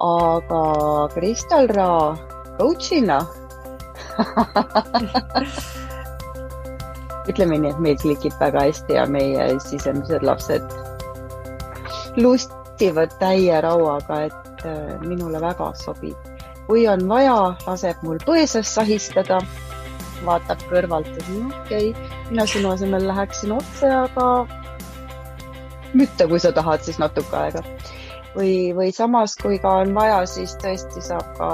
aga Kristal Raa coach'ina ütleme nii, et meil klikib väga hästi ja meie sisemised lapsed lustivad täie rauaga, et äh, minule väga sobib. kui on vaja, laseb mul põõsas sahistada, vaatab kõrvalt, et okei okay,, mina sinu asemel läheksin otse, aga mütta, kui sa tahad, siis natuke aega. Või, või samas, kui ka on vaja, siis tõesti saab ka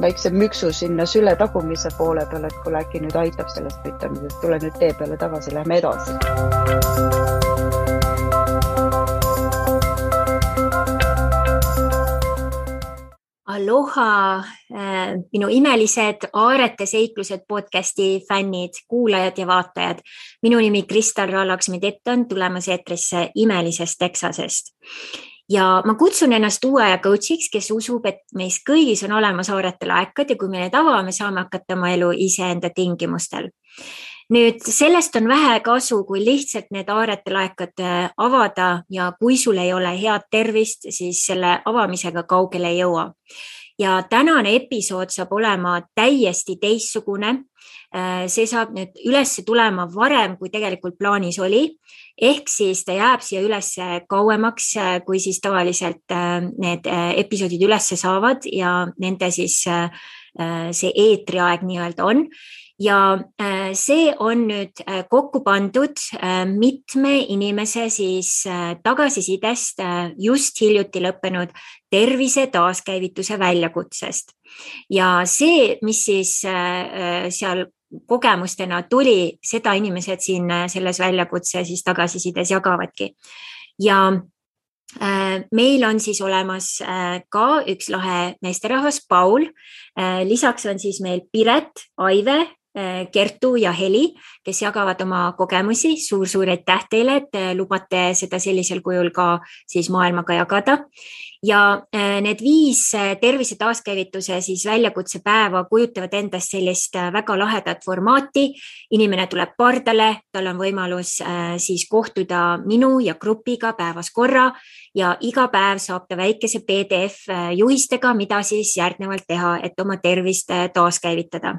väikse müksu sinna süle tagumise poole peale, et kuule, äkki nüüd aitab sellest kütamisest, tule nüüd tee peale tagasi, lähme edasi. Aloha, äh, minu imelised Aarete seiklused podcasti fännid, kuulajad ja vaatajad. minu nimi Kristal Raalaksmi-Tett on tulemas eetrisse imelisest Texasest ja ma kutsun ennast uue aja coach'iks, kes usub, et meis kõigis on olemas aarete laekad ja kui me need avame, saame hakata oma elu iseenda tingimustel. nüüd sellest on vähe kasu, kui lihtsalt need aarete laekad äh, avada ja kui sul ei ole head tervist, siis selle avamisega kaugele ei jõua. Ja tänane episood saab olema täiesti teistsugune Äh, see saab nüüd üles tulema varem, kui tegelikult plaanis oli. ehk siis ta jääb siia üles kauemaks, äh, kui siis tavaliselt äh, need episoodid ülesse saavad ja nende siis see eetriaeg nii-öelda on ja see on nüüd kokku pandud mitme inimese siis tagasisidest just hiljuti lõppenud tervise taaskäivituse väljakutsest. ja see, mis siis seal kogemustena tuli, seda inimesed siin äh, selles väljakutse siis tagasisides jagavadki. ja äh, meil on siis olemas äh, ka üks lahe naisterahvas, Paul. lisaks on siis meil Piret, Aive, Kertu ja Heli, kes jagavad oma kogemusi suur,. suur-suur aitäh teile, et lubate seda sellisel kujul ka siis maailmaga jagada ja äh, need viis äh, tervise taaskäivituse siis väljakutsepäeva kujutavad endast sellist äh, väga lahedat formaati. inimene tuleb pardale, tal on võimalus siis kohtuda minu ja grupiga päevas korra ja iga päev saab ta väikese PDF juhistega, mida siis järgnevalt teha, et oma tervist taaskäivitada.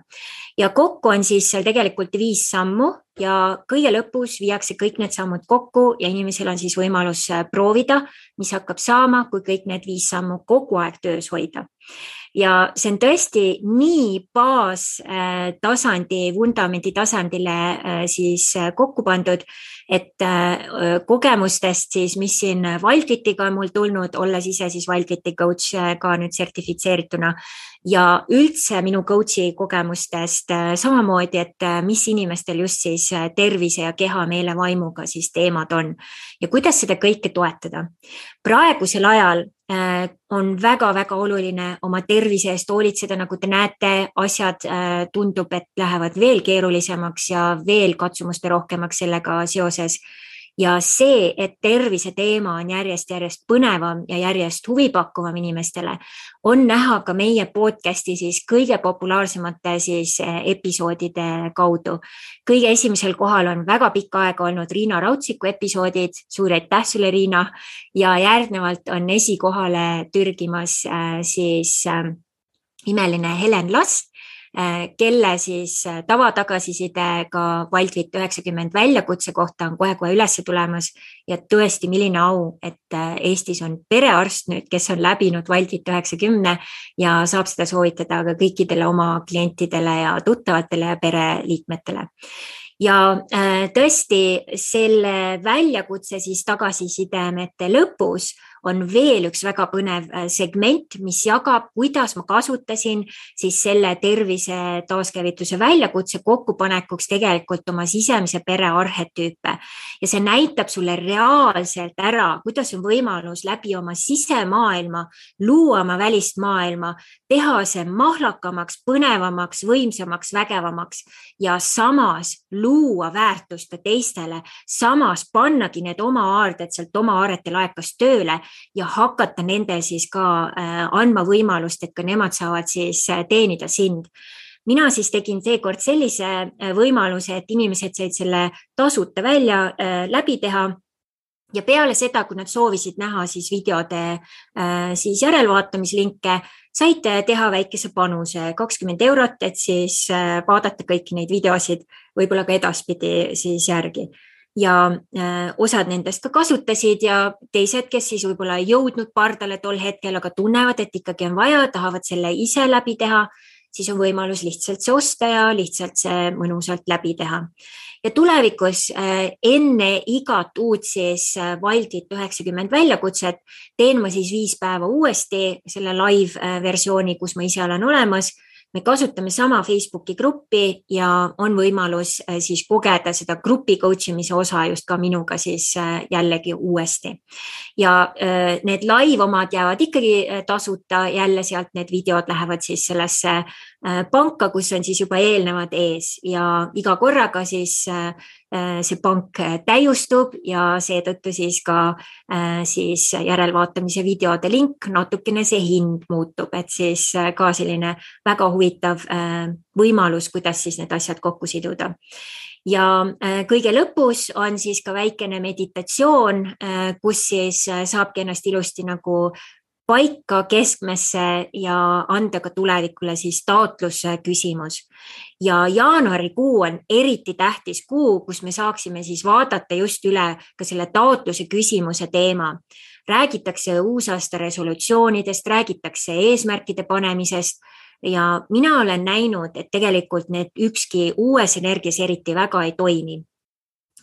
ja kokku on siis seal tegelikult viis sammu ja kõige lõpus viiakse kõik need sammud kokku ja inimesel on siis võimalus proovida, mis hakkab saama, kui kõik need viis sammu kogu aeg töös hoida. Ja see on tõesti nii baastasandi, äh, vundamendi tasandile äh, siis kokku pandud, et kogemustest siis, mis siin Wildfitiga on mul tulnud, olles ise siis Wildfiti coach ka nüüd sertifitseerituna ja üldse minu coach'i kogemustest äh, samamoodi, et äh, mis inimestel just siis äh, tervise ja keha, meele, vaimuga siis teemad on ja kuidas seda kõike toetada. praegusel ajal on väga-väga oluline oma tervise eest hoolitseda, nagu te näete, asjad tundub, et lähevad veel keerulisemaks ja veel katsumuste rohkemaks sellega seoses ja see, et tervise teema on järjest-järjest põnevam ja järjest huvipakkuvam inimestele, on näha ka meie podcast'i siis kõige populaarsemate siis eh, episoodide kaudu. kõige esimesel kohal on väga pikka aega olnud Riina Rautsiku episoodid, suur aitäh sulle, Riina. ja järgnevalt on esikohale türgimas äh, siis äh, imeline Helen Last kelle siis äh, tavatagasiside ka Wildfit üheksakümmend väljakutse kohta on kohe-kohe üles tulemas. Ja tõesti, milline au, et äh, Eestis on perearst nüüd, kes on läbinud Wildfit üheksakümne ja saab seda soovitada ka kõikidele oma klientidele ja tuttavatele ja pereliikmetele. Ja tõesti selle väljakutse siis tagasisidemete lõpus on veel üks väga põnev äh, segment, mis jagab, kuidas ma kasutasin siis selle tervise taaskäivituse väljakutse kokkupanekuks tegelikult oma sisemise pere arhetüüpe. Ja see näitab sulle reaalselt ära, kuidas on võimalus läbi oma sisemaailma luua oma välist maailma, teha see mahlakamaks, põnevamaks, võimsamaks, vägevamaks ja samas luua väärtust ka teistele, samas pannagi need oma aarded sealt oma aarete laekast tööle ja hakata nendel siis ka äh, andma võimalust, et ka nemad saavad siis äh, teenida sind. Mina siis tegin seekord sellise äh, võimaluse, et inimesed said selle tasuta välja läbi teha. Ja peale seda, kui nad soovisid näha siis videode siis järelvaatamislinke, saite teha väikese panuse, kakskümmend eurot, et siis vaadata kõiki neid videosid võib-olla ka edaspidi siis järgi ja äh, osad nendest ka kasutasid ja teised, kes siis võib-olla ei jõudnud pardale tol hetkel, aga tunnevad, et ikkagi on vaja, tahavad selle ise läbi teha, siis on võimalus lihtsalt see osta ja lihtsalt see mõnusalt läbi teha. Ja tulevikus äh, enne igat uut siis äh, Wildit üheksakümmend väljakutset teen ma siis viis päeva uuesti selle live versiooni, kus ma ise olen olemas me kasutame sama Facebooki gruppi ja on võimalus siis kogeda seda grupi coach imise osa just ka minuga siis jällegi uuesti. ja need live omad jäävad ikkagi tasuta, jälle sealt need videod lähevad siis sellesse Äh, panka, kus on siis juba eelnevad ees ja iga korraga siis äh, äh, see pank täiustub ja seetõttu siis ka siis järelvaatamise videode link, natukene see hind muutub, et siis ka selline väga huvitav võimalus, kuidas siis need asjad kokku siduda. Ja kõige lõpus on siis ka väikene meditatsioon, kus siis saabki ennast ilusti nagu paika keskmesse ja anda ka tulevikule siis taotluse küsimus. ja jaanuarikuu on eriti tähtis kuu, kus me saaksime siis vaadata just üle ka selle taotluse küsimuse teema. räägitakse uusaasta resolutsioonidest, räägitakse eesmärkide panemisest ja mina olen näinud, et tegelikult need ükski uues energias eriti väga ei toimi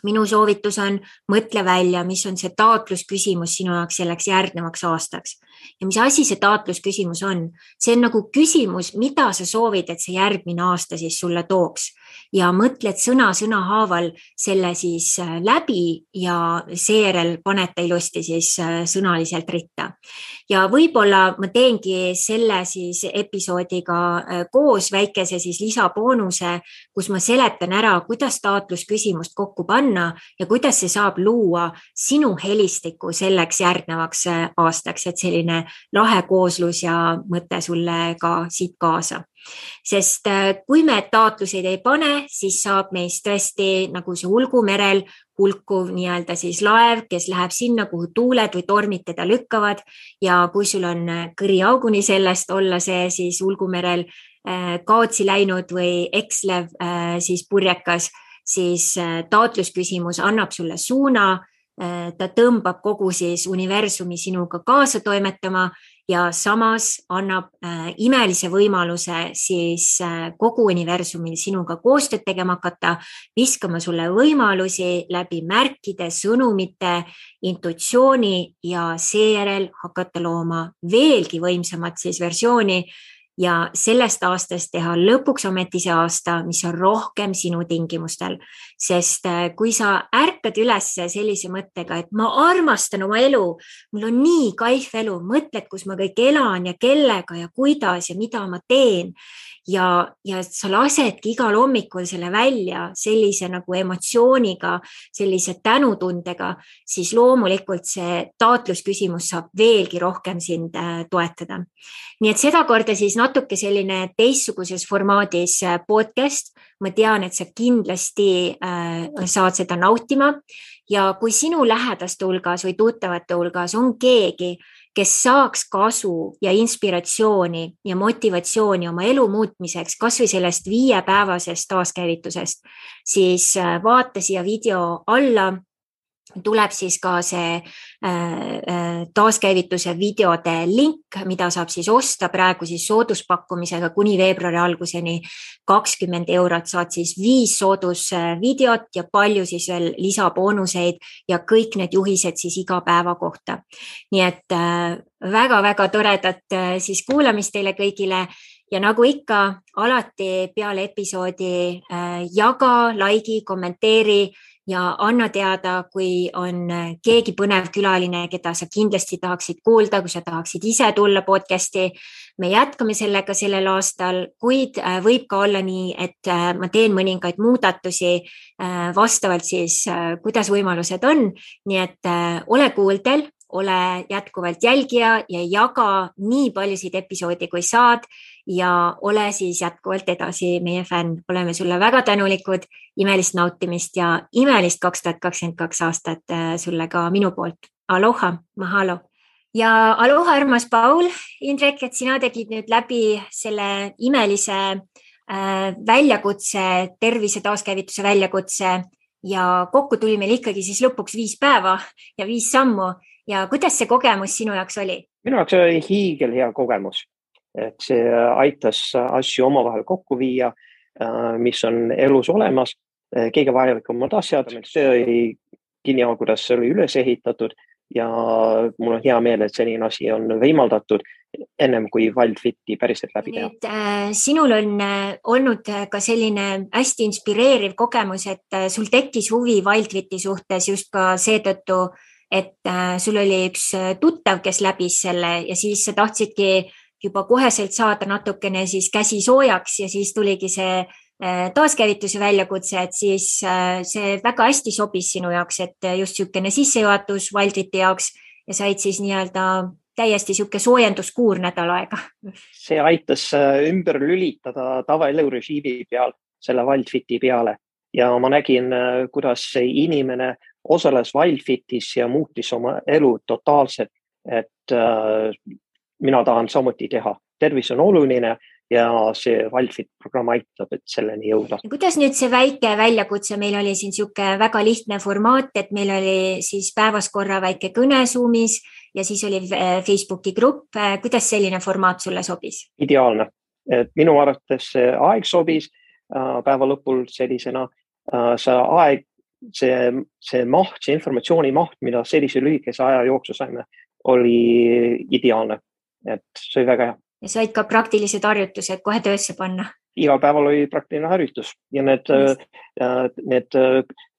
minu soovitus on, mõtle välja, mis on see taotlusküsimus sinu jaoks selleks järgnevaks aastaks ja mis asi see taotlusküsimus on. see on nagu küsimus, mida sa soovid, et see järgmine aasta siis sulle tooks ja mõtled sõna sõna haaval selle siis äh, läbi ja seejärel paned ta ilusti siis äh, sõnaliselt ritta. ja võib-olla ma teengi selle siis episoodiga äh, koos väikese siis lisaboonuse, kus ma seletan ära, kuidas taotlusküsimust kokku panna ja kuidas see saab luua sinu helistiku selleks järgnevaks aastaks, et selline lahe kooslus ja mõte sulle ka siit kaasa sest äh, kui me taotluseid ei pane, siis saab meist tõesti nagu see ulgumerel hulkuv nii-öelda siis laev, kes läheb sinna, kuhu tuuled või tormid teda lükkavad. Ja kui sul on äh, kõri auguni sellest olla see siis ulgumerel äh, kaotsi läinud või ekslev siis purjekas, siis taotlusküsimus annab sulle suuna. Ta tõmbab kogu siis universumi sinuga kaasa toimetama ja samas annab äh, imelise võimaluse siis äh, kogu universumil sinuga koostööd tegema hakata, viskama sulle võimalusi läbi märkide, sõnumite, intuitsiooni ja seejärel hakata looma veelgi võimsamat siis versiooni ja sellest aastast teha lõpuks ometi see aasta, mis on rohkem sinu tingimustel. Sest äh, kui sa ärkad üles sellise mõttega, et ma armastan oma elu, mul on nii kaif elu, mõtled, kus ma kõik elan ja kellega ja kuidas ja mida ma teen ja, ja sa lasedki igal hommikul selle välja sellise nagu emotsiooniga, sellise tänutundega, siis loomulikult see taotlusküsimus saab veelgi rohkem sind äh, toetada. nii et sedakorda siis natuke selline teistsuguses formaadis äh, podcast. Ma tean, et sa kindlasti äh, saad seda nautima. Ja kui sinu lähedaste hulgas või tuttavate hulgas on keegi, kes saaks kasu ja inspiratsiooni ja motivatsiooni oma elu muutmiseks, kasvõi sellest viiepäevasest taaskäivitusest, siis äh, vaata siia video alla tuleb siis ka see äh, äh, taaskäivituse videode link, mida saab siis osta praegu siis sooduspakkumisega kuni veebruari alguseni. kakskümmend eurot saad siis viis soodusvideot ja palju siis veel lisaboonuseid ja kõik need juhised siis iga päeva kohta. nii et väga-väga äh, toredat siis kuulamist teile kõigile ja nagu ikka, alati peale episoodi jaga, like'i, kommenteeri ja anna teada, kui on äh, keegi põnev külaline, keda sa kindlasti tahaksid kuulda, kui sa tahaksid ise tulla podcast'i. me jätkame sellega sellel aastal, kuid äh, võib ka olla nii, et äh, ma teen mõningaid muudatusi vastavalt siis, kuidas võimalused on. nii et ole kuuldel ole jätkuvalt jälgija ja jaga nii paljusid episoodi, kui saad. Ja ole siis jätkuvalt edasi meie fänn. oleme sulle väga tänulikud, imelist nautimist ja imelist kaks tuhat kakskümmend kaks aastat äh, sulle ka minu poolt. Aloha, mahalo. Ja aloha, armas Paul, Indrek, et sina tegid nüüd läbi selle imelise äh, väljakutse, tervise taaskäivituse väljakutse. Ja kokku tuli meil ikkagi siis lõpuks viis päeva ja viis sammu ja kuidas see kogemus sinu jaoks oli? minu jaoks oli hiigelhea kogemus, et see aitas asju omavahel kokku viia, äh, mis on elus olemas, äh, kõige vajalikumad asjad, see oli geniaal, kuidas see oli üles ehitatud ja mul on hea meel, et selline asi on võimaldatud ennem kui Wildfiti päriselt läbi teha. Äh, sinul on äh, olnud äh, ka selline hästi inspireeriv kogemus, et äh, sul tekkis huvi Wildfiti suhtes just ka seetõttu, et äh, sul oli üks äh, tuttav, kes läbis selle ja siis sa tahtsidki juba koheselt saada natukene siis käsi soojaks ja siis tuligi see äh, taaskäivituse väljakutse, et siis see väga hästi sobis sinu jaoks, et just niisugune sissejuhatus Wildfiti jaoks ja said siis nii-öelda täiesti niisugune soojenduskuur nädal aega. see aitas ümber lülitada tavaelurežiimi peal selle Wildfiti peale ja ma nägin, kuidas inimene osales Wildfitis ja muutis oma elu totaalselt, et äh, mina tahan samuti teha. tervis on oluline ja see Wildfit programm aitab, et selleni jõuda. kuidas nüüd see väike väljakutse, meil oli siin niisugune väga lihtne formaat, et meil oli siis päevas korra väike kõne Zoomis ja siis oli äh, Facebooki grupp. Äh, kuidas selline formaat sulle sobis? ideaalne, et minu arvates see aeg sobis äh, päeva lõpul sellisena, see aeg, see, see maht, see informatsiooni maht, mida sellise lühikese aja jooksul saime, oli ideaalne. et see oli väga hea ja said ka praktilised harjutused kohe töösse panna? igal päeval oli praktiline harjutus ja need, need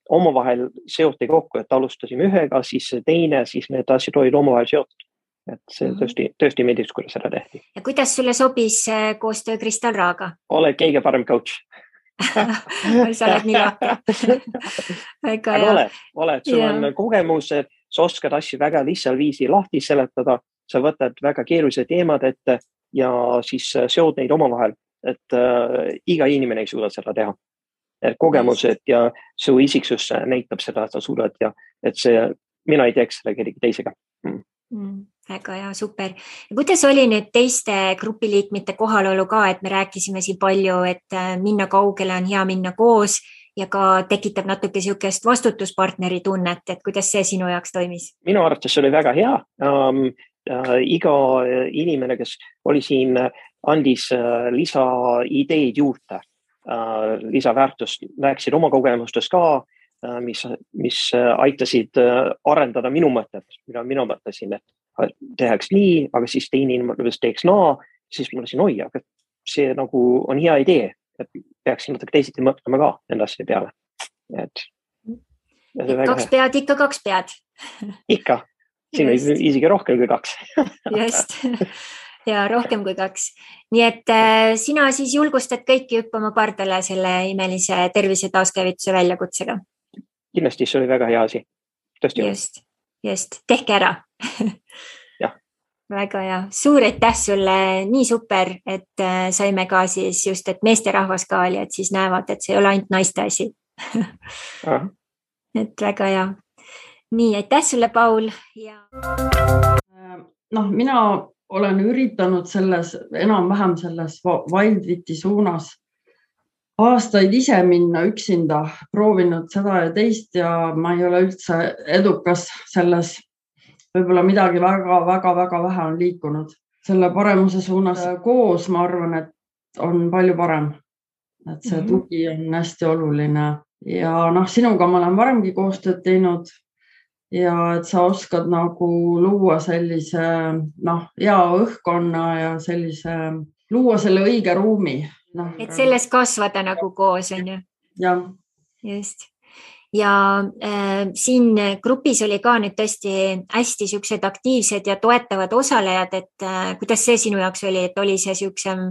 omavahel seoti kokku, et alustasime ühega, siis teine, siis need asjad olid omavahel seotud. et see mhm. tõesti, tõesti meeldis, kuidas seda tehti. ja kuidas sulle sobis äh, koostöö Kristal Raaga? oled kõige parem coach sa oled nii lahke väga hea. oled, oled, sul ja. on kogemused, sa oskad asju väga lihtsal viisil lahti seletada, sa võtad väga keerulised teemad ette ja siis äh, seod neid omavahel, et äh, iga inimene ei suuda seda teha. et kogemused ja su isiksus näitab seda, et sa suudad ja et see, mina ei teeks seda kellegi teisega mm.. Mm, väga hea, super. kuidas oli nüüd teiste grupiliikmete kohalolu ka, et me rääkisime siin palju, et äh, minna kaugele on hea minna koos ja ka tekitab natuke niisugust vastutuspartneri tunnet, et kuidas see sinu jaoks toimis? minu arvates oli väga hea um, äh, iga äh, inimene, kes oli siin, andis äh, lisaideid juurde äh,, lisaväärtust, rääkisid oma kogemustest ka äh,, mis, mis aitasid arendada minu mõtet, mida mina mõtlesin, et tehaks nii, aga siis teine inimene teeks naa, siis ma mõtlesin, oi, aga see nagu on hea idee, et peaksin natuke teisiti mõtlema ka nende asjade peale, et. kaks pead, ikka kaks pead ikka siin võib isegi rohkem kui kaks just ja rohkem kui kaks. nii et äh, sina siis julgustad kõiki hüppama pardale selle imelise tervise taaskäivituse väljakutsega? kindlasti, see oli väga hea asi. tõesti. just, just, tehke ära. Väga hea, suur aitäh sulle, nii super, et äh, saime ka siis just, et meesterahvas ka oli, et siis näevad, et see ei ole ainult naiste asi. Et väga hea. Nii, aitäh sulle, Paul ja. noh, mina olen üritanud selles enam-vähem selles Wildwiti suunas aastaid ise minna üksinda, proovinud seda ja teist ja ma ei ole üldse edukas selles. võib-olla midagi väga-väga-väga vähe on liikunud selle paremuse suunas. koos ma arvan, et on palju parem. et see mhm. tugi on hästi oluline ja noh, sinuga ma olen varemgi koostööd teinud ja et sa oskad nagu luua sellise noh, hea õhkkonna ja sellise, luua selle õige ruumi no,. et selles kasvada nagu koos on ju. just ja äh, siin grupis oli ka nüüd tõesti hästi siuksed aktiivsed ja toetavad osalejad, et äh, kuidas see sinu jaoks oli, et oli see siuksem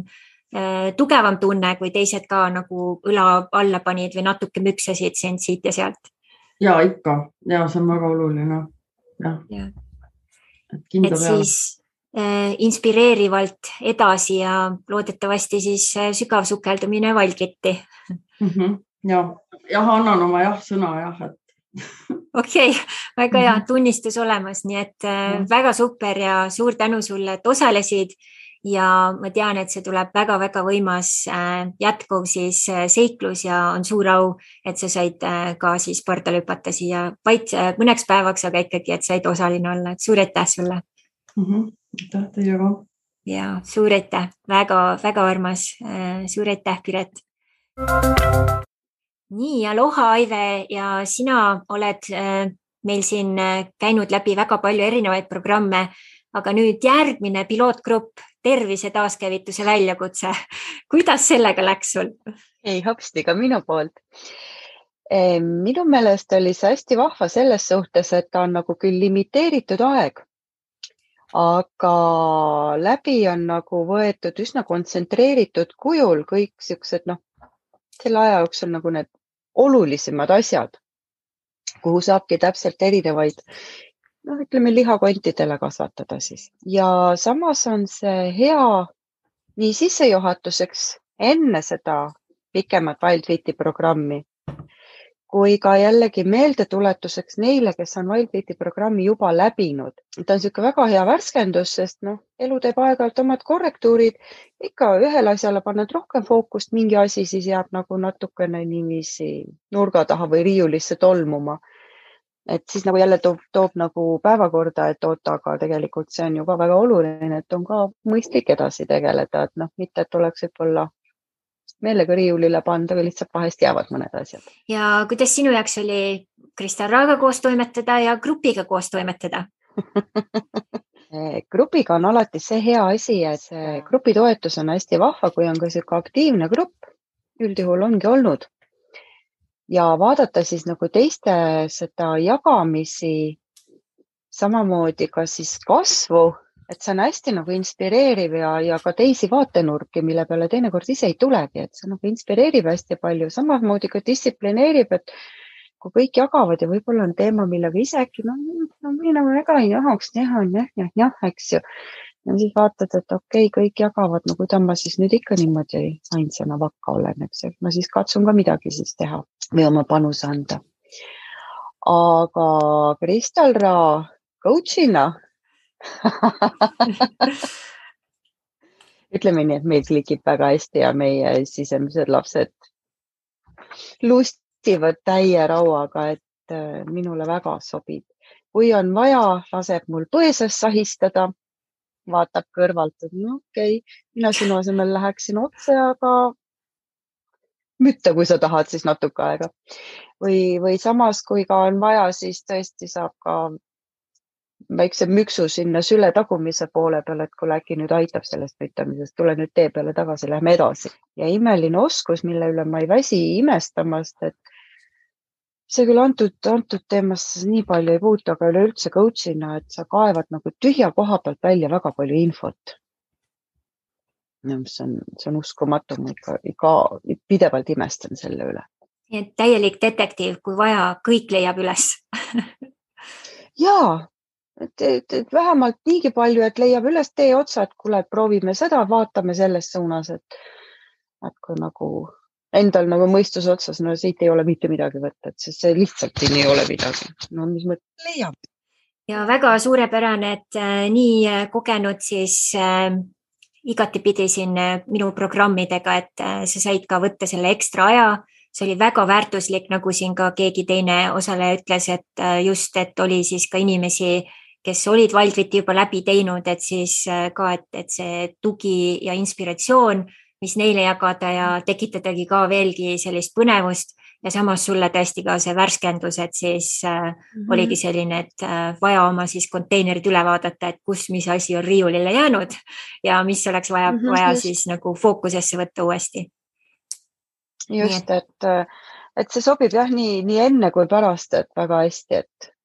äh, tugevam tunne, kui teised ka nagu õla alla panid või natuke müksasid sind siit ja sealt? ja ikka ja see on väga oluline, jah ja. et siis äh, inspireerivalt edasi ja loodetavasti siis äh, sügav sukeldumine Wildlitti mm. -hmm. ja, jah, annan oma jah-sõna jah, et okei okay,, väga hea mhm. tunnistus olemas, nii et äh, väga super ja suur tänu sulle, et osalesid ja ma tean, et see tuleb väga-väga võimas jätkuv siis seiklus ja on suur au, et sa said ka siis pardale hüpata siia vaid mõneks päevaks, aga ikkagi, et said osaline olla, et suur aitäh sulle mm. -hmm. Aitäh teile ka. ja suur aitäh väga,, väga-väga armas, suur aitäh, Piret. nii, aloha, Aive ja sina oled meil siin käinud läbi väga palju erinevaid programme aga nüüd järgmine pilootgrupp, tervise taaskäivituse väljakutse. kuidas sellega läks sul? ei, hopsti ka minu poolt. minu meelest oli see hästi vahva selles suhtes, et ta on nagu küll limiteeritud aeg, aga läbi on nagu võetud üsna kontsentreeritud kujul kõik siuksed, noh, selle aja jooksul nagu need olulisemad asjad, kuhu saabki täpselt erinevaid noh, ütleme lihakontidele kasvatada siis. Ja samas on see hea nii sissejuhatuseks enne seda pikemat Wildfiti programmi kui ka jällegi meeldetuletuseks neile, kes on Wildfiti programmi juba läbinud. ta on niisugune väga hea värskendus, sest noh, elu teeb aeg-ajalt omad korrektuurid. ikka ühele asjale paned rohkem fookust, mingi asi siis jääb nagu natukene niiviisi nurga taha või riiulisse tolmuma et siis nagu jälle toob, toob nagu päevakorda, et oota, aga tegelikult see on ju ka väga oluline, et on ka mõistlik edasi tegeleda, et noh, mitte, et oleks võib-olla meelega riiulile pannud, aga lihtsalt vahest jäävad mõned asjad. ja kuidas sinu jaoks oli Kristel Raaga koos toimetada ja grupiga koos toimetada? Grupiga on alati see hea asi, et see grupitoetus on hästi vahva, kui on ka niisugune aktiivne grupp, üldjuhul ongi olnud. Ja vaadata siis nagu teiste seda jagamisi, samamoodi ka siis kasvu, et see on hästi nagu inspireeriv ja, ja ka teisi vaatenurki, mille peale teinekord ise ei tulegi, et see nagu inspireerib hästi palju, samamoodi ka distsiplineerib, et kui kõik jagavad ja võib-olla on teema, millega ise äkki no, no mina nagu väga ei tahaks teha, jah, jah, jah, eks ju. Ja siis vaatad, et okei okay,, kõik jagavad, no kuidas ma siis nüüd ikka niimoodi ainsana vakka olen, eks ju, ma siis katsun ka midagi siis teha või oma panuse anda. aga Kristal Raa coach'ina ütleme nii, et meil klikib väga hästi ja meie sisemised lapsed lustivad täie rauaga, et äh, minule väga sobib. kui on vaja, laseb mul põõsas sahistada vaatab kõrvalt, et no okei okay,, mina sinu asemel läheksin otse, aga mütta, kui sa tahad, siis natuke aega. või, või samas, kui ka on vaja, siis tõesti saab ka väikse müksu sinna süle tagumise poole peale, et kuule, äkki nüüd aitab sellest müttamisest, tule nüüd tee peale tagasi, lähme edasi. ja imeline oskus, mille üle ma ei väsi imestamast, et see küll antud, antud teemasse nii palju ei puutu, aga üleüldse coach'ina, et sa kaevad nagu tühja koha pealt välja väga palju infot. see on, see on uskumatu, ma ikka, ikka pidevalt imestan selle üle. nii et täielik detektiiv, kui vaja, kõik leiab üles ja, et, et, vähemalt niigi palju, et leiab üles tee otsa, et kuule, proovime seda, vaatame selles suunas, et, et kui nagu endal nagu mõistuse otsas, no siit ei ole mitte midagi võtta, et see lihtsalt siin ei ole midagi. no mis mõttes leiab. ja väga suurepärane, et äh, nii äh, kogenud siis äh, igatipidi siin äh, minu programmidega, et sa said ka võtta selle ekstra aja see oli väga väärtuslik, nagu siin ka keegi teine osaleja ütles, et just, et oli siis ka inimesi, kes olid Wildfiti juba läbi teinud, et siis ka, et, et see tugi ja inspiratsioon mis neile jagada ja tekitadagi ka veelgi sellist põnevust ja samas sulle tõesti ka see värskendus, et siis äh, mm -hmm. oligi selline, et äh, vaja oma siis konteinerid üle vaadata, et kus, mis asi on riiulile jäänud ja mis oleks vaja mm, -hmm, vaja just. siis nagu fookusesse võtta uuesti. just, et, et see sobib jah, nii, nii enne kui pärast, et väga hästi, et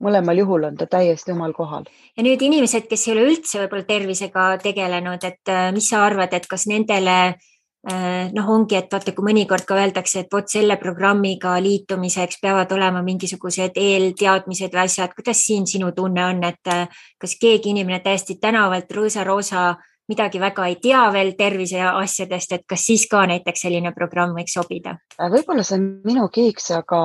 mõlemal juhul on ta täiesti omal kohal. ja nüüd inimesed, kes ei ole üldse võib-olla tervisega tegelenud, et äh, mis sa arvad, et kas nendele noh, ongi, et vaata, kui mõnikord ka öeldakse, et vot selle programmiga liitumiseks peavad olema mingisugused eelteadmised või asjad, kuidas siin sinu tunne on, et kas keegi inimene täiesti tänavalt rõõsa-roosa midagi väga ei tea veel terviseasjadest, et kas siis ka näiteks selline programm võiks sobida? Äh, võib-olla see on minu kiiks, aga,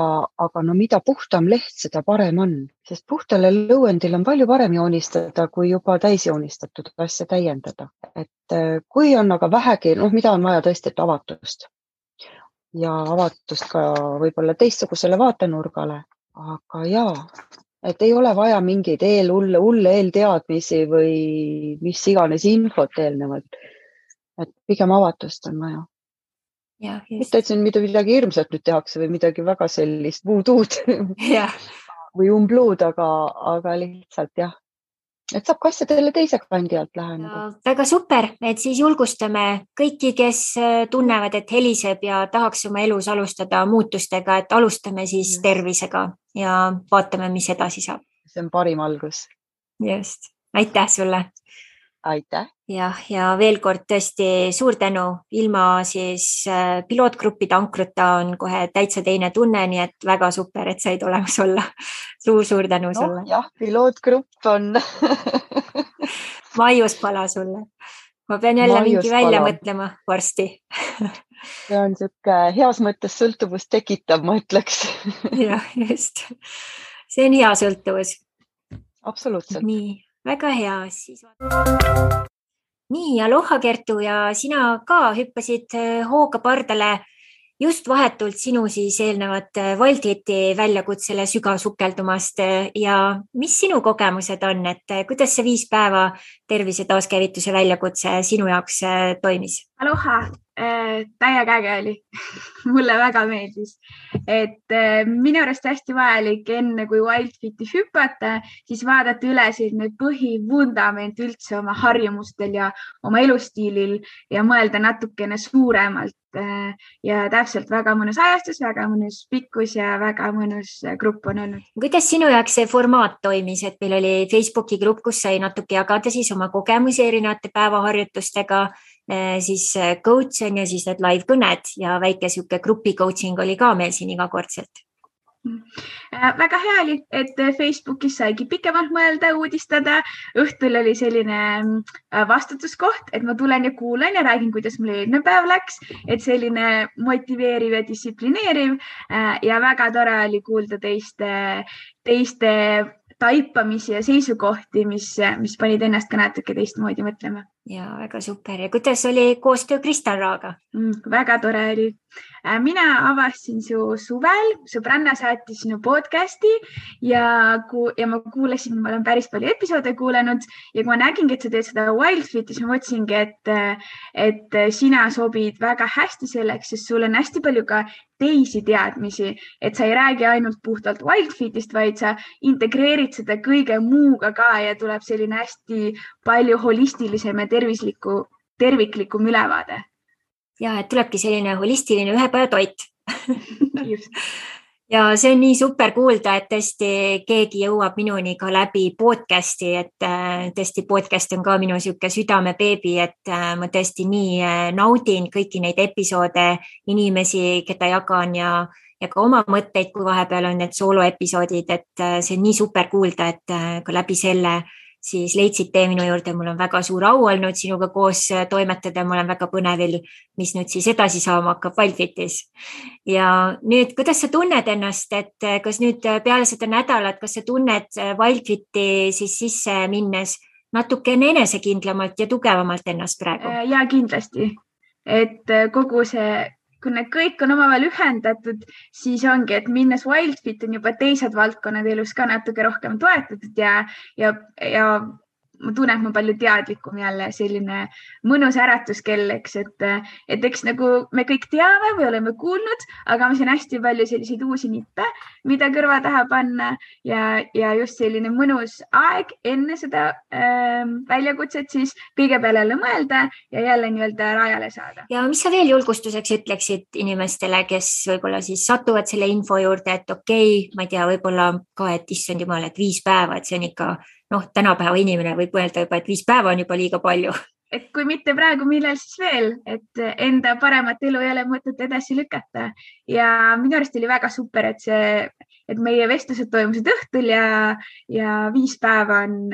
aga no mida puhtam leht, seda parem on, sest puhtale lõuendil on palju parem joonistada, kui juba täisjoonistatud asja täiendada. et äh, kui on aga vähegi, noh, mida on vaja tõesti, et avatust ja avatust ka võib-olla teistsugusele vaatenurgale, aga jaa, et ei ole vaja mingeid eelhulle, hulle eelteadmisi või mis iganes infot eelnevalt. et pigem avatust on vaja. mitte, et siin midagi hirmsat nüüd tehakse või midagi väga sellist voodoo'd või umbluud, aga, aga lihtsalt jah, et saab ka asjadele teise kandi alt läheneda. väga super, et siis julgustame kõiki, kes äh, tunnevad, et heliseb ja tahaks oma elus alustada muutustega, et alustame siis tervisega ja vaatame, mis edasi saab. see on parim algus. just, aitäh sulle aitäh! jah, ja veel kord tõesti suur tänu, ilma siis äh, pilootgruppide ankruta on kohe täitsa teine tunne, nii et väga super, et said olemas olla suur,. suur-suur tänu no, sulle. jah, pilootgrupp on maiuspala sulle. ma pean jälle Maius mingi välja mõtlema varsti see on niisugune heas mõttes sõltuvust tekitav, ma ütleks jah, just. see on hea sõltuvus. absoluutselt. nii väga hea, siis. nii, aloha, Kertu ja sina ka hüppasid äh, hooga pardale just vahetult sinu siis eelnevat äh, Wildhiti väljakutsele sügavsukeldumast äh, ja mis sinu kogemused on, et kuidas see viis päeva tervise taaskäivituse väljakutse sinu jaoks toimis? Aloha. Äh,, täiega äge oli. Mulle väga meeldis, et äh, minu arust hästi vajalik enne kui Wildfiti hüpata, siis vaadata üle selline põhivundament üldse oma harjumustel ja oma elustiilil ja mõelda natukene suuremalt äh, ja täpselt väga mõnus ajastus, väga mõnus pikkus ja väga mõnus grupp on olnud. kuidas sinu jaoks see formaat toimis, et meil oli Facebooki grupp, kus sai natuke jagada siis oma kogemusi erinevate päevaharjutustega siis äh, coach on ja siis need live kõned ja väike sihuke grupi coaching oli ka meil siin igakordselt. Äh, väga hea oli, et Facebookis saigi pikemalt mõelda, uudistada. õhtul oli selline vastutuskoht, et ma tulen ja kuulan ja räägin, kuidas mul eelmine päev läks, et selline motiveeriv ja distsiplineeriv ja väga tore oli kuulda teiste, teiste taipamisi ja seisukohti, mis, mis panid ennast ka natuke teistmoodi mõtlema. ja väga super ja kuidas oli koostöö Kristel Raaga mm,? väga tore oli. Äh, mina avastasin su suvel, sõbranna saatis sinu podcast'i ja, ja ma kuulasin, ma olen päris palju episoode kuulanud ja kui ma nägingi, et sa teed seda Wildfiti, siis ma mõtlesingi, et, et sina sobid väga hästi selleks, sest sul on hästi palju ka teisi teadmisi, et sa ei räägi ainult puhtalt Wildfitist, vaid sa integreerid seda kõige muuga ka ja tuleb selline hästi palju holistilisem ja tervisliku, terviklikum ülevaade. ja et tulebki selline holistiline ühepäevatoit ja see on nii super kuulda, et tõesti keegi jõuab minuni ka läbi podcast'i, et äh, tõesti podcast on ka minu niisugune südamebeebi, et äh, ma tõesti nii äh, naudin kõiki neid episoode, inimesi, keda jagan ja, ja ka oma mõtteid, kui vahepeal on need sooloepisoodid, et see on nii super kuulda, et ka läbi selle siis leidsid tee minu juurde, mul on väga suur au olnud sinuga koos äh, toimetada, ma olen väga põnevil, mis nüüd siis edasi saama hakkab Wildfitis. ja nüüd, kuidas sa tunned ennast, et äh, kas nüüd äh, peale seda nädalat, kas sa tunned Wildfiti siis sisse minnes natukene enesekindlamalt ja tugevamalt ennast praegu? ja kindlasti, et kogu see kui need kõik on omavahel ühendatud, siis ongi, et minnes Wildfit on juba teised valdkonnad elus ka natuke rohkem toetatud ja, ja, ja ma tunnen, et ma palju teadlikum jälle selline mõnus äratuskell, eks, et, et eks nagu me kõik teame või oleme kuulnud, aga on hästi palju selliseid uusi nippe, mida kõrva taha panna ja, ja just selline mõnus aeg enne seda äh, väljakutset siis kõige peale mõelda ja jälle nii-öelda rajale saada. ja mis sa veel julgustuseks ütleksid inimestele, kes võib-olla siis satuvad selle info juurde, et okei okay,, ma ei tea, võib-olla ka, et issand jumal, et viis päeva, et see on ikka noh, tänapäeva inimene võib mõelda juba, et viis päeva on juba liiga palju. Et kui mitte praegu, millal siis veel, et enda paremat elu ei ole mõtet edasi lükata. Ja minu arust oli väga super, et see, et meie vestlused toimusid õhtul ja, ja viis päeva on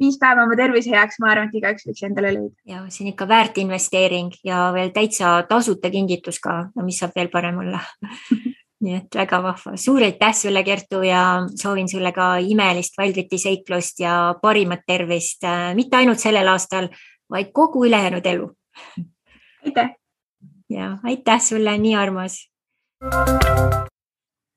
viis päeva oma tervise heaks, ma arvan, et igaüks võiks endale leida. ja see on ikka väärt investeering ja veel täitsa tasuta kingitus ka, no mis saab veel parem olla nii et väga vahva, suur aitäh sulle, Kertu ja soovin sulle ka imelist Valdviti seiklust ja parimat tervist, äh, mitte ainult sellel aastal, vaid kogu ülejäänud elu. aitäh. ja aitäh sulle, nii armas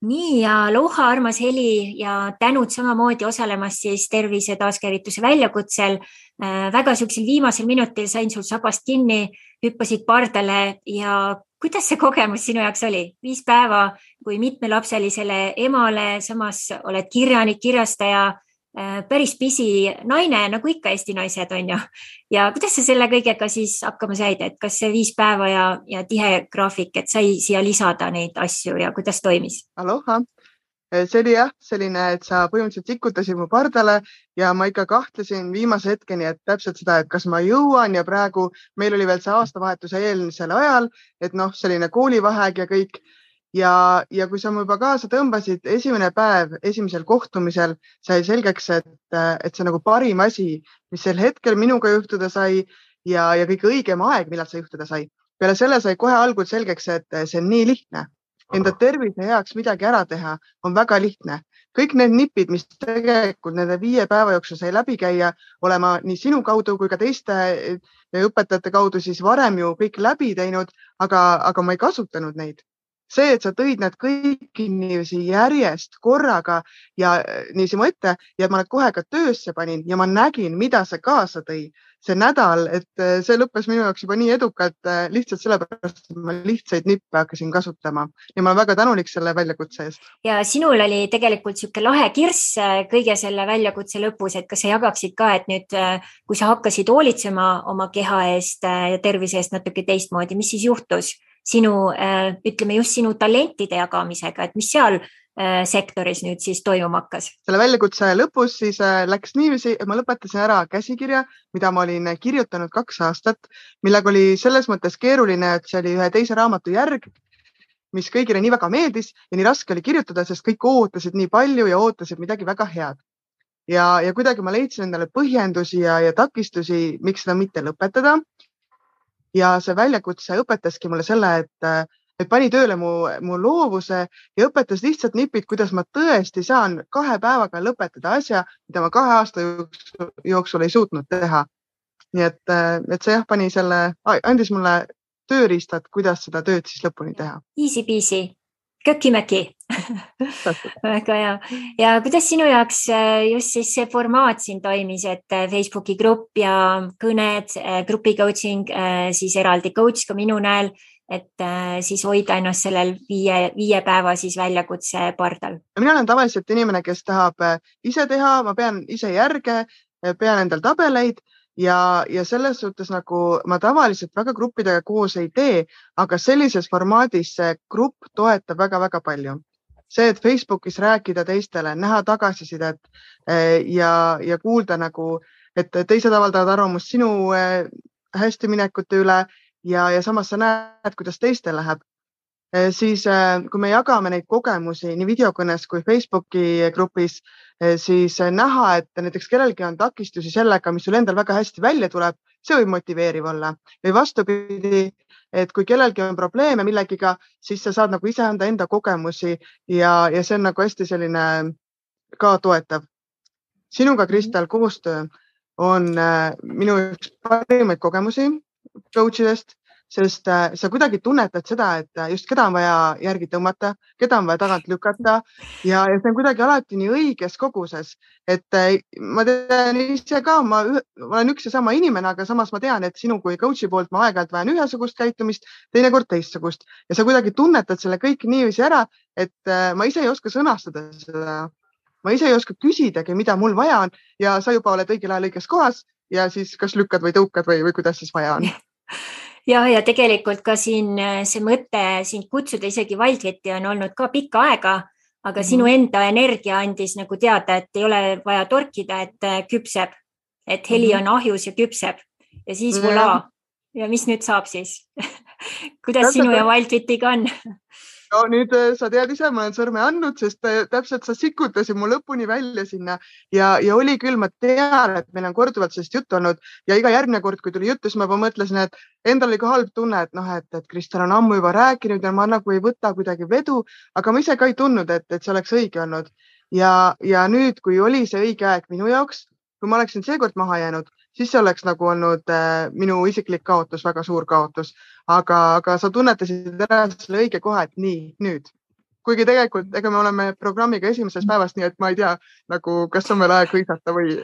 nii ja aloha, armas Heli ja tänud samamoodi osalemast siis tervise taaskäivituse väljakutsel. Äh, väga siuksel viimasel minutil sain sul sabast kinni, hüppasid pardale ja kuidas see kogemus sinu jaoks oli? viis päeva kui mitmelapselisele emale, samas oled kirjanik, kirjastaja päris pisi naine, nagu ikka Eesti naised on ju. ja kuidas sa selle kõigega siis hakkama said, et kas see viis päeva ja, ja tihe graafik, et sai siia lisada neid asju ja kuidas toimis? aloha, äh, see oli jah, selline, et sa põhimõtteliselt sikutasid mu pardale ja ma ikka kahtlesin viimase hetkeni, et täpselt seda, et kas ma jõuan ja praegu meil oli veel see aastavahetuse eelmisel ajal, et noh, selline koolivaheaeg ja kõik ja, ja kui sa mu juba kaasa tõmbasid, esimene päev, esimesel kohtumisel sai selgeks, et, et see on nagu parim asi, mis sel hetkel minuga juhtuda sai ja, ja kõige õigem aeg, millal see juhtuda sai. peale selle sai kohe algul selgeks, et see on nii lihtne. Enda tervise heaks midagi ära teha on väga lihtne. kõik need nipid, mis tegelikult nende viie päeva jooksul sai läbi käia, olema nii sinu kaudu kui ka teiste õpetajate kaudu siis varem ju kõik läbi teinud, aga, aga ma ei kasutanud neid see, et sa tõid nad kõiki niiviisi järjest korraga ja äh, niiviisi mu ette ja ma nad kohe ka töösse panin ja ma nägin, mida see kaasa tõi, see nädal, et äh, see lõppes minu jaoks juba nii edukalt äh, lihtsalt sellepärast, et ma lihtsaid nippe hakkasin kasutama ja ma olen väga tänulik selle väljakutse eest. ja sinul oli tegelikult niisugune lahe kirss kõige selle väljakutse lõpus, et kas sa jagaksid ka, et nüüd, kui sa hakkasid hoolitsema oma keha eest ja tervise eest natuke teistmoodi, mis siis juhtus? Sinu, äh, ütleme just sinu talentide jagamisega, et mis seal äh, sektoris nüüd siis toimuma hakkas? selle väljakutse lõpus siis äh, läks niiviisi, et ma lõpetasin ära käsikirja, mida ma olin kirjutanud kaks aastat, millega oli selles mõttes keeruline, et see oli ühe teise raamatu järg, mis kõigile nii väga meeldis ja nii raske oli kirjutada, sest kõik ootasid nii palju ja ootasid midagi väga head. ja, ja kuidagi ma leidsin endale põhjendusi ja, ja takistusi, miks seda mitte lõpetada ja see väljakutse õpetaski mulle selle, et, et pani tööle mu, mu loovuse ja õpetas lihtsalt nipid, kuidas ma tõesti saan kahe päevaga lõpetada asja, mida ma kahe aasta jooksul ei suutnud teha. nii et, et see jah, pani selle, andis mulle tööriistad, kuidas seda tööd siis lõpuni teha. Easy peasy köki-möki väga hea. Ja kuidas sinu jaoks äh, just siis see formaat siin toimis, et äh, Facebooki grupp ja kõned, äh, grupi coaching, siis eraldi coach ka minu näol, et siis hoida ennast sellel viie, viie päeva siis väljakutse pardal? mina olen tavaliselt inimene, kes tahab ise teha, ma pean ise järge, pean endal tabeleid ja, ja selles suhtes nagu ma tavaliselt väga gruppidega koos ei tee, aga sellises formaadis see grupp toetab väga-väga palju. see, et Facebookis rääkida teistele, näha tagasisidet eh, ja, ja kuulda nagu, et teised avaldavad arvamust sinu eh, hästiminekute üle ja, ja samas sa näed, kuidas teistel läheb siis eh, kui me jagame neid kogemusi nii videokõnes kui Facebooki grupis, eh, siis näha, et näiteks kellelgi on takistusi sellega, mis sul endal väga hästi välja tuleb, see võib motiveeriv olla või vastupidi, et kui kellelgi on probleeme millegiga, siis sa saad nagu ise anda enda kogemusi ja, ja see on nagu hästi selline ka toetav. sinuga, Kristel, koostöö on minu üks parimaid kogemusi coach idest sest äh, sa kuidagi tunnetad seda, et äh, just keda on vaja järgi tõmmata, keda on vaja tagant lükata. Ja, ja see on kuidagi alati nii õiges koguses, et äh, ma tean ise ka, ma olen üks ja sama inimene, aga samas ma tean, et sinu kui coach'i poolt ma aeg-ajalt vajan ühesugust käitumist, teinekord teistsugust. Ja sa kuidagi tunnetad selle kõik niiviisi ära, et ma ise ei oska sõnastada seda. Ma ise ei oska küsidagi, mida mul vaja on. Ja sa juba oled õigel ajal õiges kohas ja siis kas lükkad või tõukad või, või kuidas siis vaja on ja, ja tegelikult ka siin äh, see mõte sind kutsuda isegi Wildfiti on olnud ka pikka aega, aga mm sinu enda energia andis nagu teada, et ei ole vaja torkida, et äh, küpseb et heli mhm. on ahjus ja küpseb ja siis voilà. ja mis nüüd saab siis kuidas sinu ja Wildfitiga on? No nüüd äh, sa tead ise, ma olen sõrme andnud, sest äh, täpselt sa sikutasid mu lõpuni välja sinna. Ja, ja oli küll, ma tean, et meil on korduvalt sellest juttu olnud. Ja iga järgmine kord, kui tuli juttu, siis ma juba mõtlesin, et endal oli ka halb tunne, et noh, et, et Kristel on ammu juba rääkinud ja ma nagu ei võta kuidagi vedu, aga ma ise ka ei tundnud, et, et see oleks õige olnud. ja, ja nüüd, kui oli see õige aeg minu jaoks, kui ma oleksin seekord maha jäänud, siis see oleks nagu olnud äh, minu isiklik kaotus, väga suur kaotus. aga, aga sa tunnetasid ära selle õige koha, et nii, nüüd. kuigi tegelikult, ega me oleme programmiga esimesest päevast, nii et ma ei tea nagu, kas on veel aeg hõisata või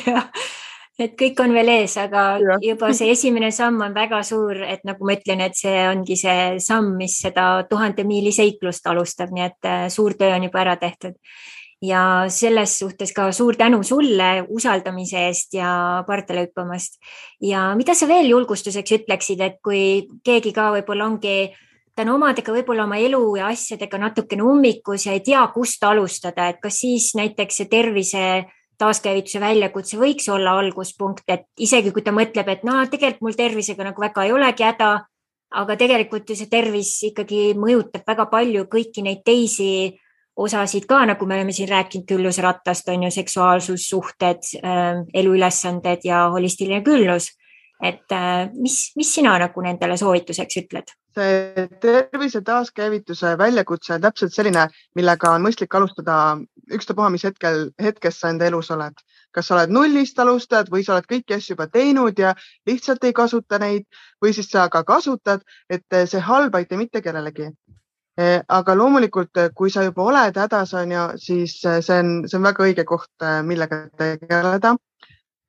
et kõik on veel ees, aga ja. juba see esimene samm on väga suur, et nagu ma ütlen, et see ongi see samm, mis seda tuhande miili seiklust alustab, nii et äh, suur töö on juba ära tehtud ja selles suhtes ka suur tänu sulle usaldamise eest ja pardale hüppamast. ja mida sa veel julgustuseks ütleksid, et kui keegi ka võib-olla ongi ta on omadega võib-olla oma elu ja asjadega natukene ummikus ja ei tea, kust alustada, et kas siis näiteks see tervise taaskäivituse väljakutse võiks olla alguspunkt, et isegi kui ta mõtleb, et no tegelikult mul tervisega nagu väga ei olegi häda, aga tegelikult ju see tervis ikkagi mõjutab väga palju kõiki neid teisi osasid ka, nagu me oleme siin rääkinud küllusrattast, on ju seksuaalsus, suhted, ähm, eluülesanded ja holistiline küllus. et äh, mis, mis sina nagu nendele soovituseks ütled? see tervise taaskäivituse väljakutse on täpselt selline, millega on mõistlik alustada ükstapuha, mis hetkel, hetkes sa enda elus oled. kas sa oled nullist alustad või sa oled kõiki asju juba teinud ja lihtsalt ei kasuta neid või siis sa ka kasutad, et see halb ei tee mitte kellelegi aga loomulikult, eh, kui sa juba oled hädas, on ju, siis eh, see on, see on väga õige koht, millega tegeleda.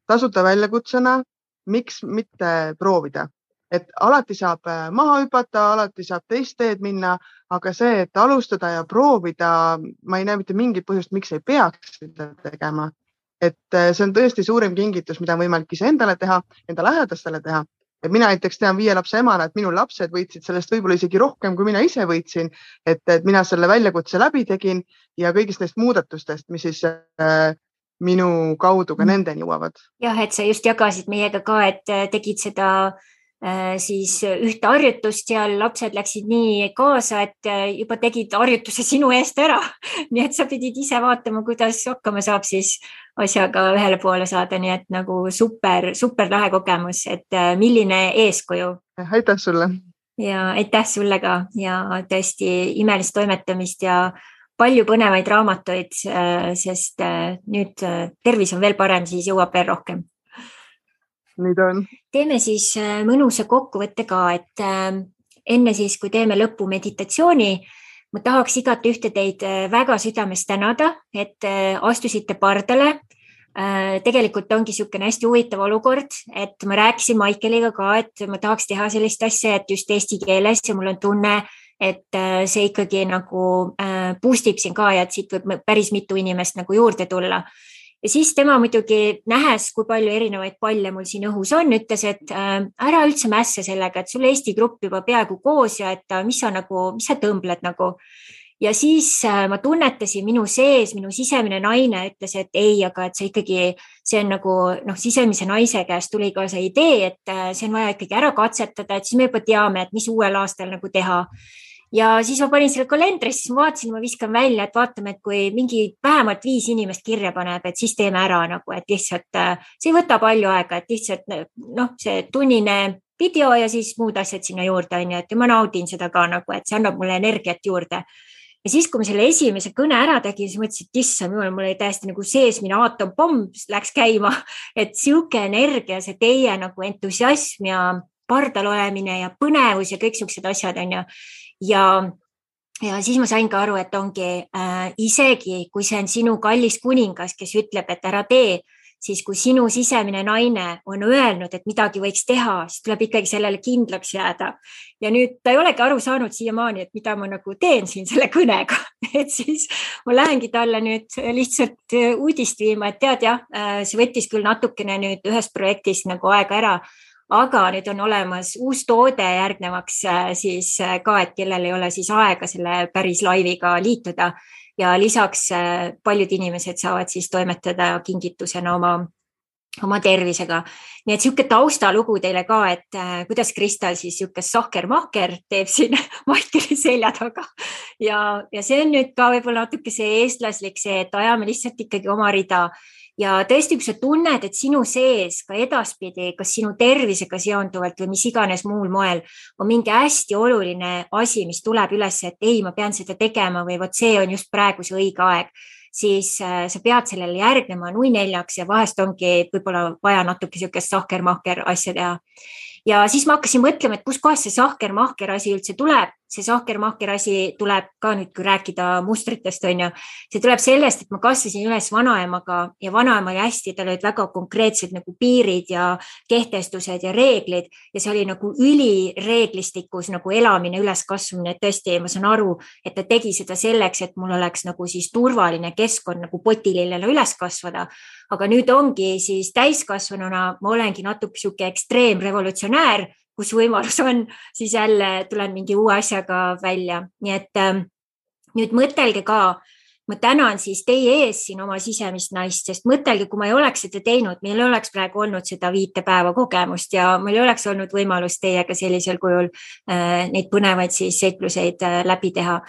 tasuta väljakutsena, miks mitte proovida, et alati saab maha hüpata, alati saab teist teed minna, aga see, et alustada ja proovida, ma ei näe mitte mingit põhjust, miks ei peaks seda tegema. et see on tõesti suurim kingitus, mida on võimalik iseendale teha, enda lähedastele teha et mina näiteks tean viie lapse emana, et minu lapsed võitsid sellest võib-olla isegi rohkem, kui mina ise võitsin. et, et mina selle väljakutse läbi tegin ja kõigist neist muudatustest, mis siis äh, minu kaudu ka mm. nendeni jõuavad. jah, et sa just jagasid meiega ka, et äh, tegid seda äh, Äh, siis ühte harjutust seal, lapsed läksid nii kaasa, et äh, juba tegid harjutuse sinu eest ära. nii et sa pidid ise vaatama, kuidas hakkama saab siis asjaga ühele poole saada, nii et nagu super, super lahe kogemus, et äh, milline eeskuju. aitäh sulle. ja aitäh sulle ka ja tõesti imelist toimetamist ja palju põnevaid raamatuid, sest nüüd tervis on veel parem, siis jõuab veel rohkem nii ta on. teeme siis äh, mõnusa kokkuvõtte ka, et äh, enne siis, kui teeme lõpumeditatsiooni, ma tahaks igat ühte teid äh, väga südamest tänada, et astusite pardale. tegelikult ongi niisugune hästi huvitav olukord, et ma rääkisin Maikeliga ka, et ma tahaks teha sellist asja, et just eesti keeles ja mul on tunne, et see ikkagi nagu boost ib siin ka ja et siit võib päris mitu inimest nagu juurde tulla ja siis tema muidugi nähes, kui palju erinevaid palle mul siin õhus on, ütles, et äh, ära üldse mässa sellega, et sul Eesti grupp juba peaaegu koos ja et äh, mis sa nagu, mis sa tõmbled nagu. ja siis äh, ma tunnetasin minu sees, minu sisemine naine ütles, et ei, aga et see ikkagi, see on nagu noh, sisemise naise käest tuli ka see idee, et see on vaja ikkagi ära katsetada, et siis me juba teame, et mis uuel aastal nagu teha ja siis ma panin selle kalendrisse, siis ma vaatasin, ma viskan välja, et vaatame, et kui mingi vähemalt viis inimest kirja paneb, et siis teeme ära nagu, et lihtsalt äh, see ei võta palju aega, et lihtsalt noh, see tunnine video ja siis muud asjad sinna juurde on ju, et ma naudin seda ka nagu, et see annab mulle energiat juurde. ja siis, kui ma selle esimese kõne ära tegin, siis mõtlesin, et issand jumal, mul oli täiesti nagu seesmine aatompomm läks käima, et sihuke energia, see teie nagu entusiasm ja pardal olemine ja põnevus ja kõik siuksed asjad on ju ja ja siis ma sain ka aru, et ongi äh, isegi, kui see on sinu kallis kuningas, kes ütleb, et ära tee, siis kui sinu sisemine naine on öelnud, et midagi võiks teha, siis tuleb ikkagi sellele kindlaks jääda. ja nüüd ta ei olegi aru saanud siiamaani, et mida ma nagu teen siin selle kõnega et siis ma lähengi talle nüüd lihtsalt uudist viima, et tead jah, äh, see võttis küll natukene nüüd ühest projektist nagu aega ära aga nüüd on olemas uus toode järgnevaks äh, siis äh, ka, et kellel ei ole siis aega selle päris laiviga liituda ja lisaks äh, paljud inimesed saavad siis toimetada kingitusena oma oma tervisega. nii et niisugune taustalugu teile ka, et kuidas Kristal siis niisugune sohker-mahker teeb siin Maikeli selja taga. ja, ja see on nüüd ka võib-olla natuke see eestlaslik, see, et ajame lihtsalt ikkagi oma rida ja tõesti, kui sa tunned, et sinu sees ka edaspidi, kas sinu tervisega seonduvalt või mis iganes muul moel on mingi hästi oluline asi, mis tuleb üles, et ei, ma pean seda tegema või vot see on just praegu see õige aeg siis äh, sa pead sellele järgnema nui neljaks ja vahest ongi võib-olla vaja natuke niisugust sahker-mahker asja teha. ja siis ma hakkasin mõtlema, et kuskohast see sahker-mahker asi üldse tuleb see sahker-mahker asi tuleb ka nüüd, kui rääkida mustritest, on ju. see tuleb sellest, et ma kasvasin üles vanaemaga ja vanaema oli hästi, tal olid väga konkreetsed nagu piirid ja kehtestused ja reeglid ja see oli nagu ülireeglistikus nagu elamine, üleskasvamine, et tõesti, ma saan aru, et ta tegi seda selleks, et mul oleks nagu siis turvaline keskkond nagu potilillele üles kasvada. aga nüüd ongi siis täiskasvanuna, ma olengi natuke sihuke ekstreemrevolutsionäär kus võimalus on, siis jälle tulen mingi uue asjaga välja, nii et ähm, nüüd mõtelge ka, ma tänan siis teie ees siin oma sisemist naist, sest mõtelge, kui ma ei oleks seda teinud, meil ei oleks praegu olnud seda viite päeva kogemust ja meil ei oleks olnud võimalust teiega sellisel kujul äh, neid põnevaid siis seikluseid äh, läbi teha.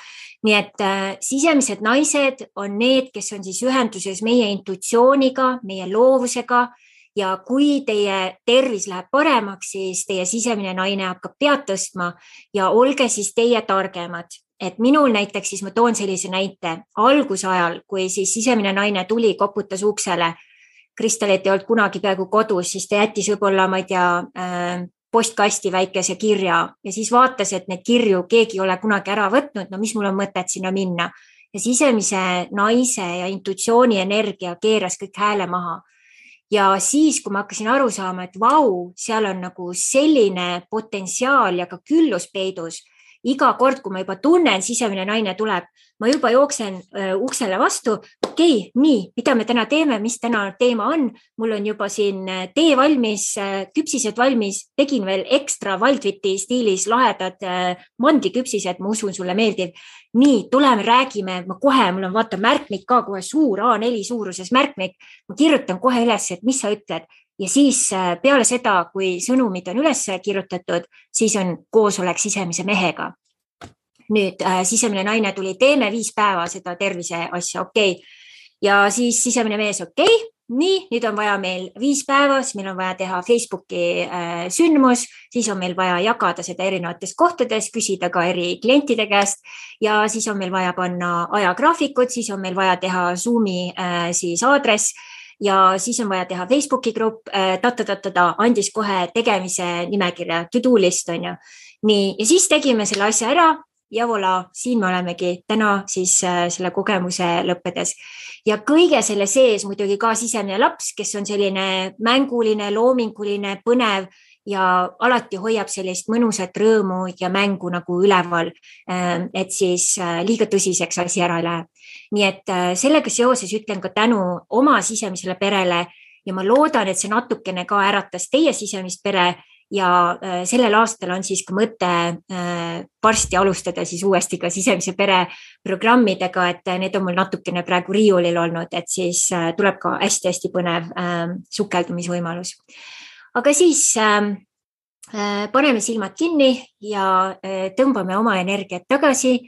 nii et äh, sisemised naised on need, kes on siis ühenduses meie intuitsiooniga, meie loovusega ja kui teie tervis läheb paremaks, siis teie sisemine naine hakkab pead tõstma ja olge siis teie targemad et minul näiteks siis ma toon sellise näite algusajal, kui siis sisemine naine tuli, koputas uksele. Kristalit ei olnud kunagi peaaegu kodus, siis ta jättis võib-olla, ma ei tea äh,, postkasti väikese kirja ja siis vaatas, et neid kirju keegi ei ole kunagi ära võtnud. no mis mul on mõtet sinna minna ja sisemise naise ja intuitsiooni energia keeras kõik hääle maha ja siis, kui ma hakkasin aru saama, et vau, seal on nagu selline potentsiaal ja ka küllus peidus iga kord, kui ma juba tunnen, sisemine naine tuleb, ma juba jooksen äh, uksele vastu. okei okay,, nii, mida me täna teeme, mis täna teema on? mul on juba siin äh, tee valmis äh,, küpsised valmis, tegin veel ekstra Wildwiti stiilis lahedad mandliküpsised, ma usun, sulle meeldib. Nii, tuleme, räägime, ma kohe, mul on vaata märkmik ka kohe suur A4 suuruses märkmik. ma kirjutan kohe üles, et mis sa ütled. Ja siis äh, peale seda, kui sõnumid on üles kirjutatud, siis on koosolek sisemise mehega. nüüd äh, sisemine naine tuli, teeme viis päeva seda tervise asja, okei. Okay.. ja siis sisemine mees, okei. okay,, nii, nüüd on vaja meil viis päeva, siis meil on vaja teha Facebooki äh, sündmus, siis on meil vaja jagada seda erinevates kohtades, küsida ka eri klientide käest. Ja siis on meil vaja panna ajagraafikud, siis on meil vaja teha Zoomi äh, siis aadress. Ja siis on vaja teha Facebooki grupp äh,, ta-ta-ta-ta, andis kohe tegemise nimekirja, to do list on ju. nii, ja siis tegime selle asja ära ja voilà, siin me olemegi täna siis äh, selle kogemuse lõppedes. ja kõige selle sees muidugi ka sisemine laps, kes on selline mänguline, loominguline, põnev ja alati hoiab sellist mõnusat rõõmu ja mängu nagu üleval. Äh, et siis äh, liiga tõsiseks asi ära ei lähe. nii et äh, sellega seoses ütlen ka tänu oma sisemisele perele ja ma loodan, et see natukene ka äratas teie sisemist pere ja sellel aastal on siis ka mõte varsti alustada siis uuesti ka sisemise pere programmidega, et need on mul natukene praegu riiulil olnud, et siis tuleb ka hästi-hästi põnev sukeldumisvõimalus aga siis ähm, äh, paneme silmad kinni ja äh, tõmbame oma energiat tagasi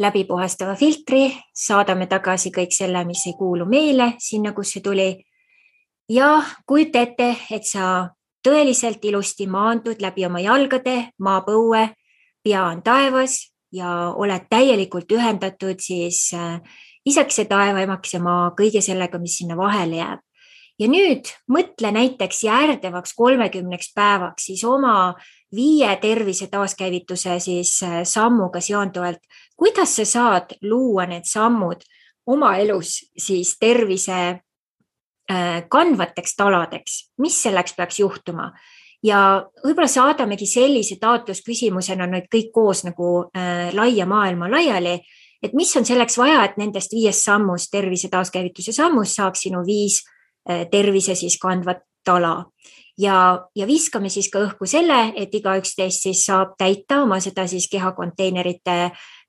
läbi puhastava filtri, saadame tagasi kõik selle, mis ei kuulu meile sinna, kust see tuli. ja kujuta ette, et sa tõeliselt ilusti maandud läbi oma jalgade maapõue, pea on taevas ja oled täielikult ühendatud siis äh, isakese taeva, emakese maa, kõige sellega, mis sinna vahele jääb. Ja nüüd mõtle näiteks järgnevaks kolmekümneks päevaks siis oma viie tervise taaskäivituse siis äh, sammuga seonduvalt, kuidas sa saad luua need sammud oma elus siis tervise kandvateks taladeks, mis selleks peaks juhtuma? ja võib-olla saadamegi sellise taotlusküsimusena nüüd kõik koos nagu äh, laia maailma laiali, et mis on selleks vaja, et nendest viiest sammust, tervise taaskäivituse sammust saaks sinu viis Äh, tervise siis kandvat tala ja, ja viskame siis ka õhku selle, et igaüks teist siis saab täita oma seda siis kehakonteinerite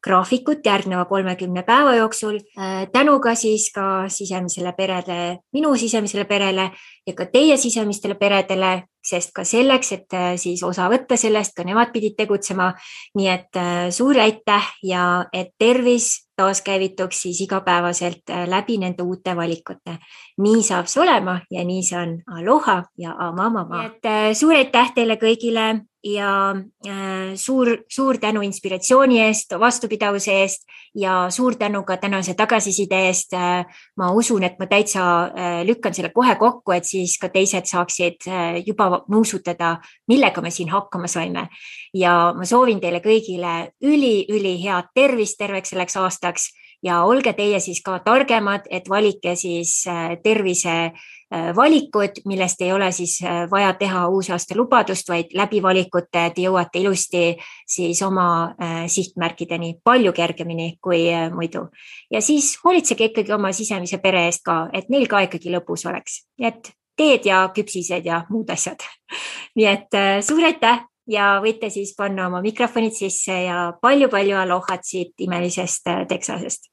graafikut järgneva kolmekümne päeva jooksul. tänu ka siis ka sisemisele perele, minu sisemisele perele ja ka teie sisemistele peredele, sest ka selleks, et siis osa võtta sellest, ka nemad pidid tegutsema. nii et suur aitäh ja et tervis taaskäivituks siis igapäevaselt läbi nende uute valikute. nii saab see olema ja nii see on. Aloha ja amamama. et suur aitäh teile kõigile ja äh, suur, suur tänu inspiratsiooni eest, vastupidavuse eest ja suur tänu ka tänase tagasiside eest. Äh, ma usun, et ma täitsa äh, lükkan selle kohe kokku, et siis ka teised saaksid juba nuusutada, millega me siin hakkama saime. ja ma soovin teile kõigile üli-ülihead tervist terveks selleks aastaks ja olge teie siis ka targemad, et valike siis tervise valikud, millest ei ole siis äh, vaja teha uusaasta lubadust, vaid läbi valikute te jõuate ilusti siis oma äh, sihtmärkideni palju kergemini kui muidu. ja siis hoolitsege ikkagi oma sisemise pere eest ka, et neil ka ikkagi lõbus oleks, et teed ja küpsised ja muud asjad. nii et suur aitäh ja võite siis panna oma mikrofonid sisse ja palju-palju alohat siit imelisest Texasest